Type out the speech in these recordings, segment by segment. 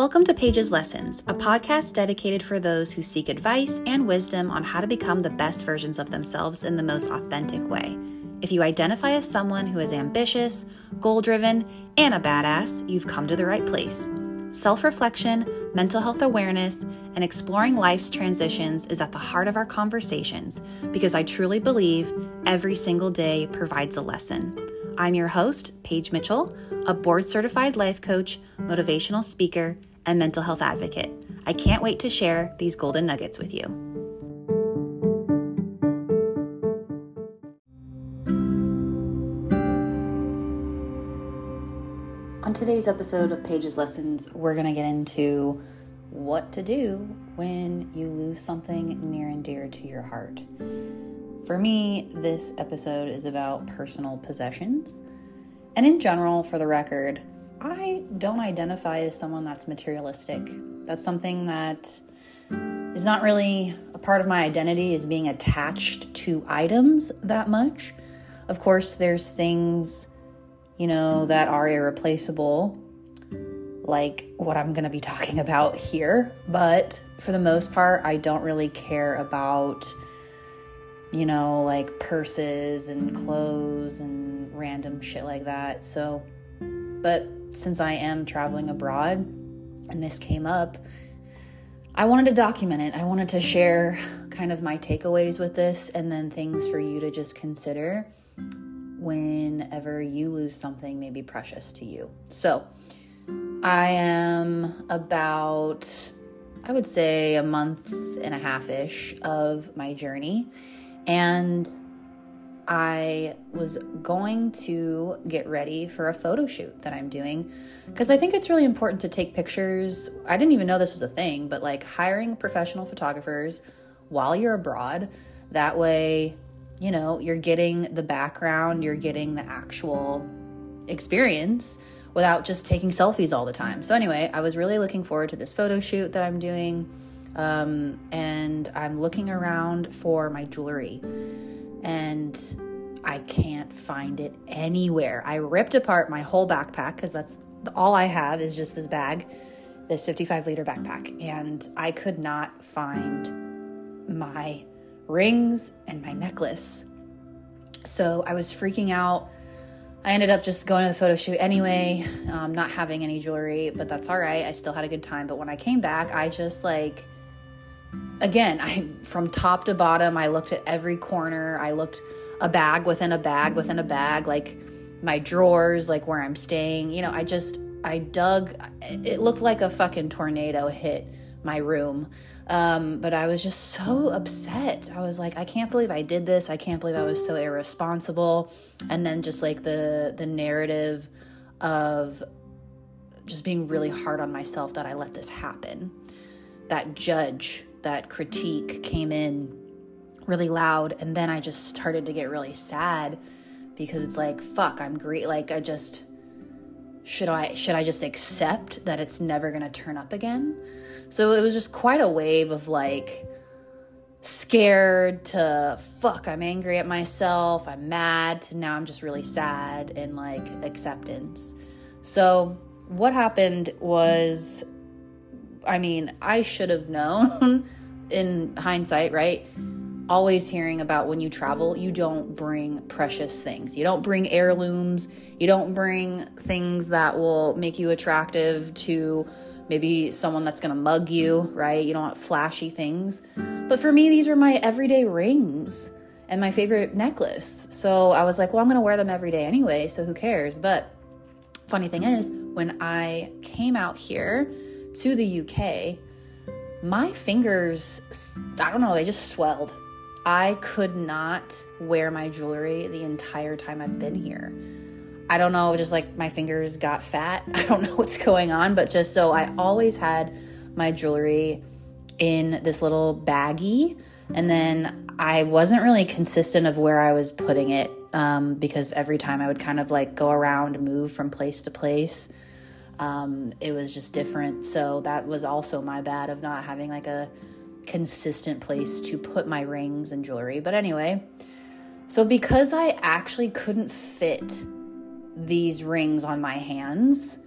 Welcome to Paige's Lessons, a podcast dedicated for those who seek advice and wisdom on how to become the best versions of themselves in the most authentic way. If you identify as someone who is ambitious, goal driven, and a badass, you've come to the right place. Self reflection, mental health awareness, and exploring life's transitions is at the heart of our conversations because I truly believe every single day provides a lesson. I'm your host, Paige Mitchell, a board certified life coach, motivational speaker, and mental health advocate. I can't wait to share these golden nuggets with you. On today's episode of Paige's Lessons, we're going to get into what to do when you lose something near and dear to your heart. For me, this episode is about personal possessions. And in general, for the record, I don't identify as someone that's materialistic. That's something that is not really a part of my identity, is being attached to items that much. Of course, there's things, you know, that are irreplaceable, like what I'm going to be talking about here. But for the most part, I don't really care about you know, like purses and clothes and random shit like that. So, but since I am traveling abroad and this came up, I wanted to document it. I wanted to share kind of my takeaways with this and then things for you to just consider whenever you lose something maybe precious to you. So, I am about, I would say, a month and a half ish of my journey and I was going to get ready for a photo shoot that I'm doing because I think it's really important to take pictures. I didn't even know this was a thing, but like hiring professional photographers while you're abroad. That way, you know, you're getting the background, you're getting the actual experience without just taking selfies all the time. So, anyway, I was really looking forward to this photo shoot that I'm doing. Um, and I'm looking around for my jewelry and I can't find it anywhere. I ripped apart my whole backpack because that's all I have is just this bag, this 55 liter backpack. And I could not find my rings and my necklace. So I was freaking out. I ended up just going to the photo shoot anyway, um, not having any jewelry, but that's all right. I still had a good time. But when I came back, I just like again, I from top to bottom, I looked at every corner. I looked a bag within a bag within a bag, like my drawers, like where I'm staying. You know, I just I dug. It looked like a fucking tornado hit my room. Um, but I was just so upset. I was like, I can't believe I did this. I can't believe I was so irresponsible. And then just like the the narrative of just being really hard on myself that I let this happen. That judge that critique came in really loud and then I just started to get really sad because it's like fuck I'm great like I just should I should I just accept that it's never going to turn up again? So it was just quite a wave of like scared to fuck I'm angry at myself I'm mad to now I'm just really sad and like acceptance. So what happened was I mean, I should have known in hindsight, right? Always hearing about when you travel, you don't bring precious things. You don't bring heirlooms. You don't bring things that will make you attractive to maybe someone that's going to mug you, right? You don't want flashy things. But for me, these are my everyday rings and my favorite necklace. So I was like, well, I'm going to wear them every day anyway, so who cares? But funny thing is, when I came out here, to the UK, my fingers, I don't know, they just swelled. I could not wear my jewelry the entire time I've been here. I don't know, just like my fingers got fat. I don't know what's going on, but just so I always had my jewelry in this little baggie. And then I wasn't really consistent of where I was putting it um, because every time I would kind of like go around, move from place to place um, it was just different. So that was also my bad of not having like a consistent place to put my rings and jewelry. But anyway, so because I actually couldn't fit these rings on my hands,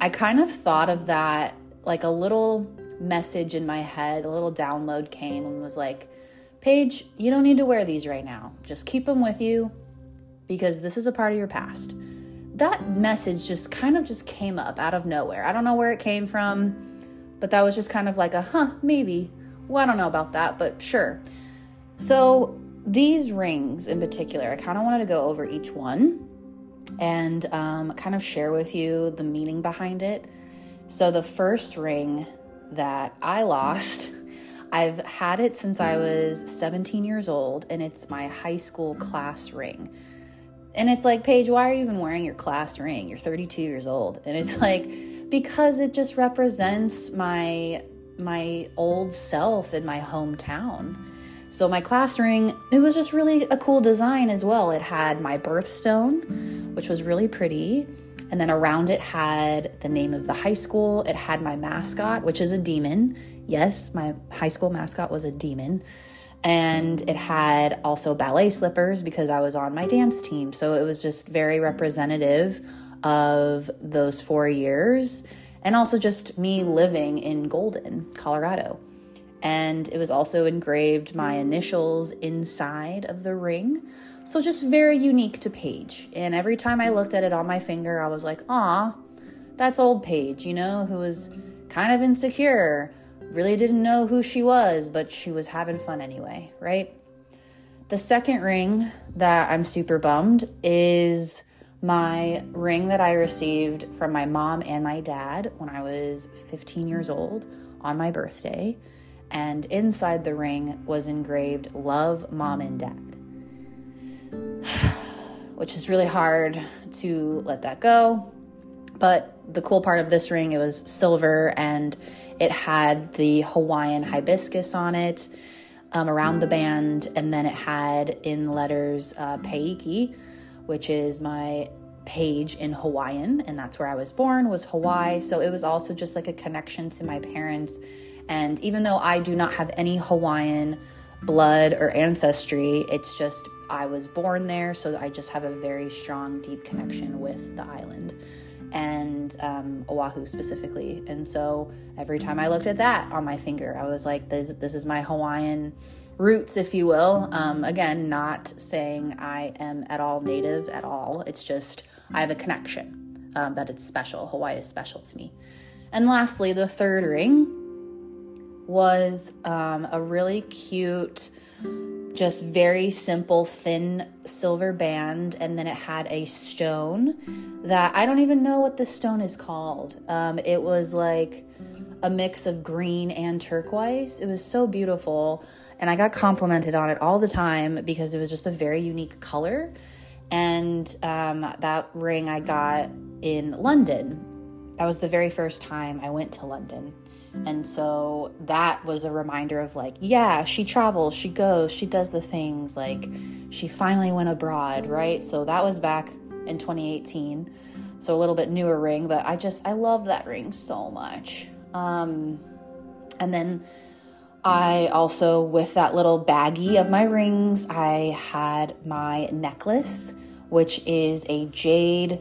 I kind of thought of that like a little message in my head, a little download came and was like, Paige, you don't need to wear these right now. Just keep them with you because this is a part of your past. That message just kind of just came up out of nowhere. I don't know where it came from, but that was just kind of like a huh, maybe. Well, I don't know about that, but sure. So, these rings in particular, I kind of wanted to go over each one and um, kind of share with you the meaning behind it. So, the first ring that I lost, I've had it since I was 17 years old, and it's my high school class ring. And it's like, Paige, why are you even wearing your class ring? You're 32 years old. And it's mm-hmm. like, because it just represents my my old self in my hometown. So my class ring, it was just really a cool design as well. It had my birthstone, which was really pretty. And then around it had the name of the high school. It had my mascot, which is a demon. Yes, my high school mascot was a demon. And it had also ballet slippers because I was on my dance team. So it was just very representative of those four years and also just me living in Golden, Colorado. And it was also engraved my initials inside of the ring. So just very unique to Paige. And every time I looked at it on my finger, I was like, "Ah, that's old Paige, you know, who was kind of insecure, really didn't know who she was, but she was having fun anyway, right? The second ring that I'm super bummed is my ring that I received from my mom and my dad when I was 15 years old on my birthday. And inside the ring was engraved Love, Mom, and Dad, which is really hard to let that go. But the cool part of this ring, it was silver and it had the Hawaiian hibiscus on it um, around the band. And then it had in letters uh, Peiki, which is my Paige in Hawaiian, and that's where I was born, was Hawaii. So it was also just like a connection to my parents. And even though I do not have any Hawaiian blood or ancestry, it's just I was born there, so I just have a very strong, deep connection with the island and um, Oahu specifically. And so every time I looked at that on my finger, I was like, this, this is my Hawaiian roots, if you will. Um, again, not saying I am at all native at all. It's just I have a connection um, that it's special. Hawaii is special to me. And lastly, the third ring was um, a really cute, just very simple, thin silver band. And then it had a stone that I don't even know what this stone is called. Um, it was like a mix of green and turquoise. It was so beautiful and I got complimented on it all the time because it was just a very unique color. And um, that ring I got in London. That was the very first time I went to London. And so that was a reminder of like, yeah, she travels, she goes, she does the things. Like, she finally went abroad, right? So that was back in 2018. So a little bit newer ring, but I just, I love that ring so much. Um, and then I also, with that little baggie of my rings, I had my necklace, which is a jade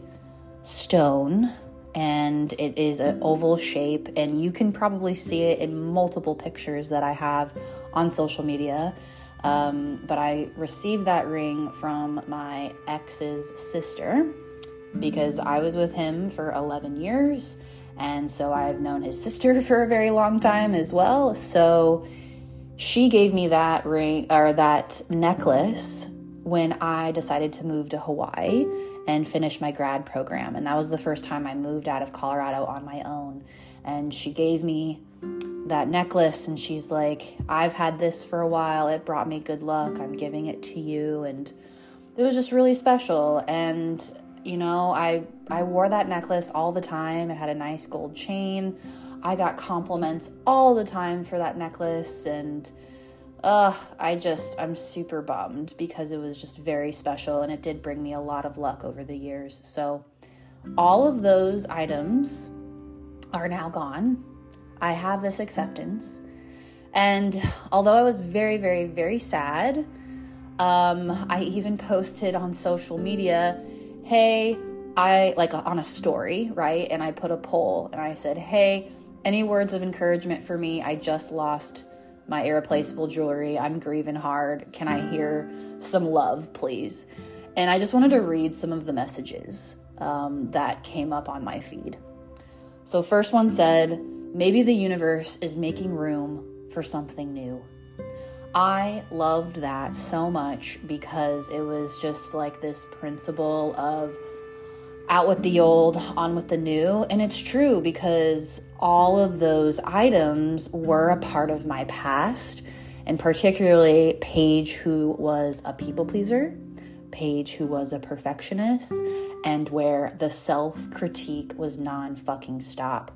stone and it is an oval shape. And you can probably see it in multiple pictures that I have on social media. Um, but I received that ring from my ex's sister because I was with him for 11 years and so I've known his sister for a very long time as well. So she gave me that ring or that necklace when I decided to move to Hawaii and finish my grad program. And that was the first time I moved out of Colorado on my own. And she gave me that necklace and she's like, I've had this for a while. It brought me good luck. I'm giving it to you. And it was just really special. And you know, I I wore that necklace all the time. It had a nice gold chain. I got compliments all the time for that necklace and uh I just I'm super bummed because it was just very special and it did bring me a lot of luck over the years. So all of those items are now gone. I have this acceptance. And although I was very, very, very sad, um, I even posted on social media hey, I like on a story, right? And I put a poll and I said, hey, any words of encouragement for me? I just lost my irreplaceable jewelry. I'm grieving hard. Can I hear some love, please? And I just wanted to read some of the messages um, that came up on my feed. So, first one said, Maybe the universe is making room for something new. I loved that so much because it was just like this principle of out with the old, on with the new. And it's true because all of those items were a part of my past, and particularly Paige, who was a people pleaser, Paige, who was a perfectionist, and where the self critique was non fucking stop.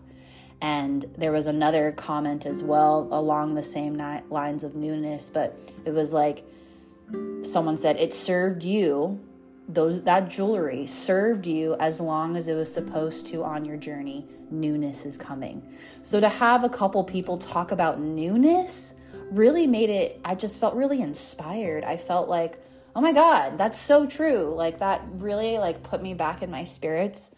And there was another comment as well along the same lines of newness, but it was like someone said, It served you those that jewelry served you as long as it was supposed to on your journey. Newness is coming. So to have a couple people talk about newness really made it i just felt really inspired. I felt like oh my god that's so true. Like that really like put me back in my spirits.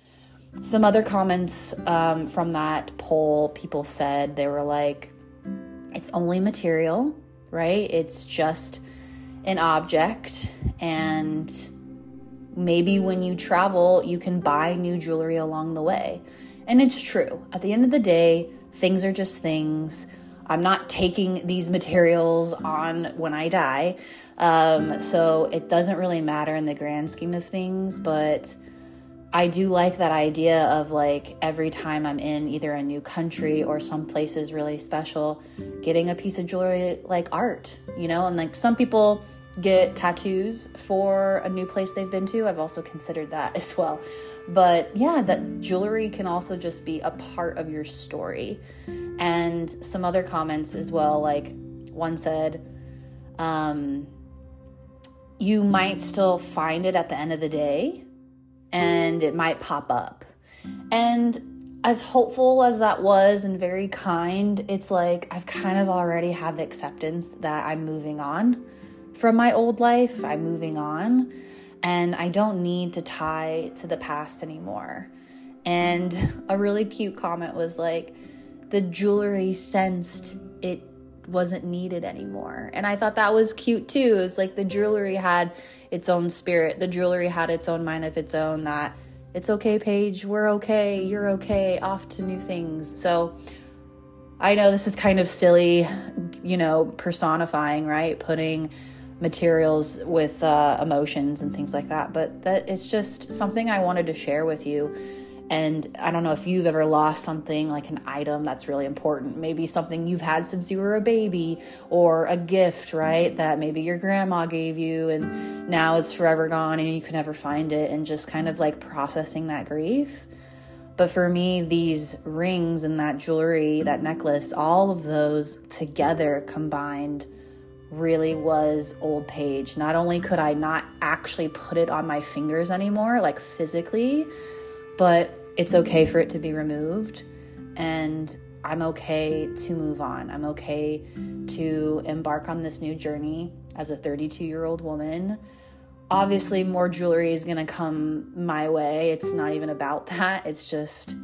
Some other comments um, from that poll people said they were like it's only material right? It's just an object and Maybe when you travel, you can buy new jewelry along the way. And it's true. At the end of the day, things are just things. I'm not taking these materials on when I die. Um, so it doesn't really matter in the grand scheme of things, but I do like that idea of like every time I'm in either a new country or some place is really special, getting a piece of jewelry like art, you know? And like some people get tattoos for a new place they've been to. I've also considered that as well. But yeah, that jewelry can also just be a part of your story. And some other comments as well, like one said, um, you might still find it at the end of the day and it might pop up. And as hopeful as that was and very kind, it's like I've kind of already have acceptance that I'm moving on from my old life. I'm moving on and I don't need to tie to the past anymore. And a really cute comment was like, the jewelry sensed it wasn't needed anymore. And I thought that was cute too. It's like the jewelry had its own spirit, the jewelry had its own mind of its own that it's okay, Paige, we're okay, you're okay, off to new things. So I know this is kind of silly, you know, personifying, right? Putting materials with uh, emotions and things like that. But that it's just something I wanted to share with you. And I don't know if you've ever lost something like an item that's really important, maybe something you've had since you were a baby, or a gift, right? That maybe your grandma gave you and now it's forever gone and you can never find it, and just kind of like processing that grief. But for me, these rings and that jewelry, that necklace, all of those together combined really was old Paige. Not only could I not actually put it on my fingers anymore, like physically, but it's okay for it to be removed. And I'm okay to move on. I'm okay to embark on this new journey as a 32 year old woman. Obviously, more jewelry is going to come my way. It's not even about that. It's just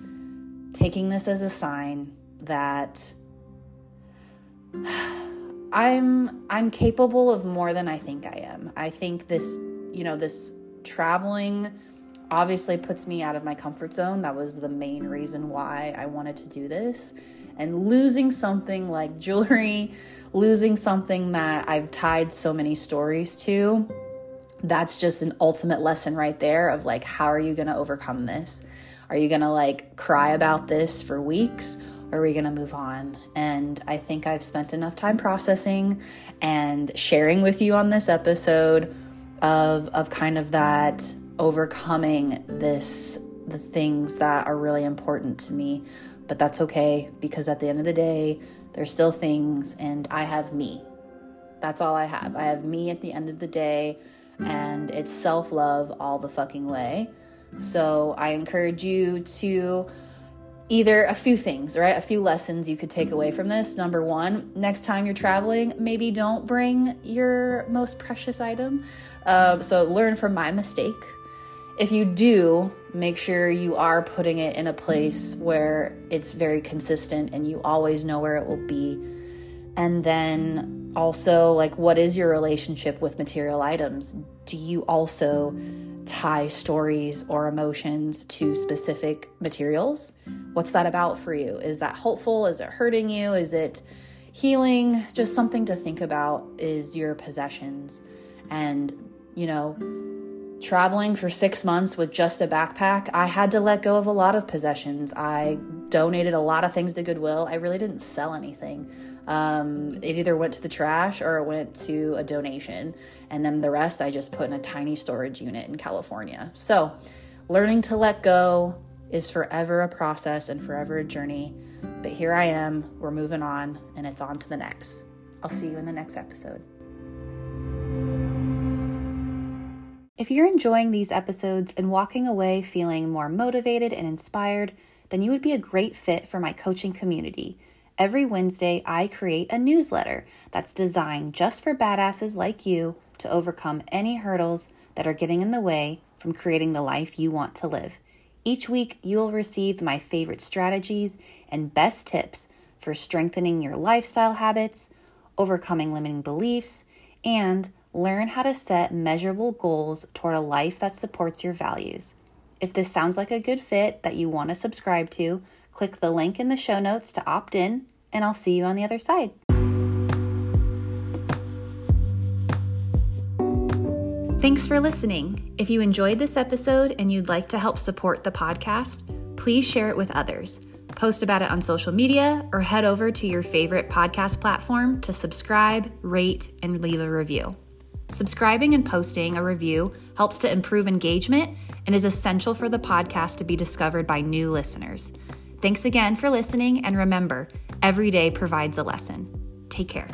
taking this as a sign that I'm I'm capable of more than I think I am. I think this, you know, this traveling obviously puts me out of my comfort zone. That was the main reason why I wanted to do this. And losing something like jewelry, losing something that I've tied so many stories to, that's just an ultimate lesson right there of like how are you going to overcome this? Are you going to like cry about this for weeks are we going to move on? And I think I've spent enough time processing and sharing with you on this episode of of kind of that overcoming this the things that are really important to me. But that's okay because at the end of the day, there's still things and I have me. That's all I have. I have me at the end of the day and it's self-love all the fucking way. So I encourage you to either a few things, right? A few lessons you could take away from this. Number one, next time you're traveling, maybe don't bring your most precious item. Um, so learn from my mistake if you do, make sure you are putting it in a place where it's very consistent and you always know where it will be. And then also, like, what is your relationship with material items? Do you also tie stories or emotions to specific materials? What's that about for you? Is that helpful? Is it hurting you? Is it healing? Just something to think about is your possessions. And, you know, traveling for six months with just a backpack, I had to let go of a lot of possessions. I donated a lot of things to Goodwill. I really didn't sell anything. Um, it either went to the trash or it went to a donation. And then the rest I just put in a tiny storage unit in California. So, learning to let go is forever a process and forever a journey. But here I am, we're moving on, and it's on to the next. I'll see you in the next episode. If you're enjoying these episodes and walking away feeling more motivated and inspired, then you would be a great fit for my coaching community. Every Wednesday, I create a newsletter that's designed just for badasses like you to overcome any hurdles that are getting in the way from creating the life you want to live. Each week, you'll receive my favorite strategies and best tips for strengthening your lifestyle habits, overcoming limiting beliefs, and learn how to set measurable goals toward a life that supports your values. If this sounds like a good fit that you want to subscribe to, click the link in the show notes to opt in, and I'll see you on the other side. Thanks for listening. If you enjoyed this episode and you'd like to help support the podcast, please share it with others. Post about it on social media or head over to your favorite podcast platform to subscribe, rate, and leave a review. Subscribing and posting a review helps to improve engagement and is essential for the podcast to be discovered by new listeners. Thanks again for listening, and remember, every day provides a lesson. Take care.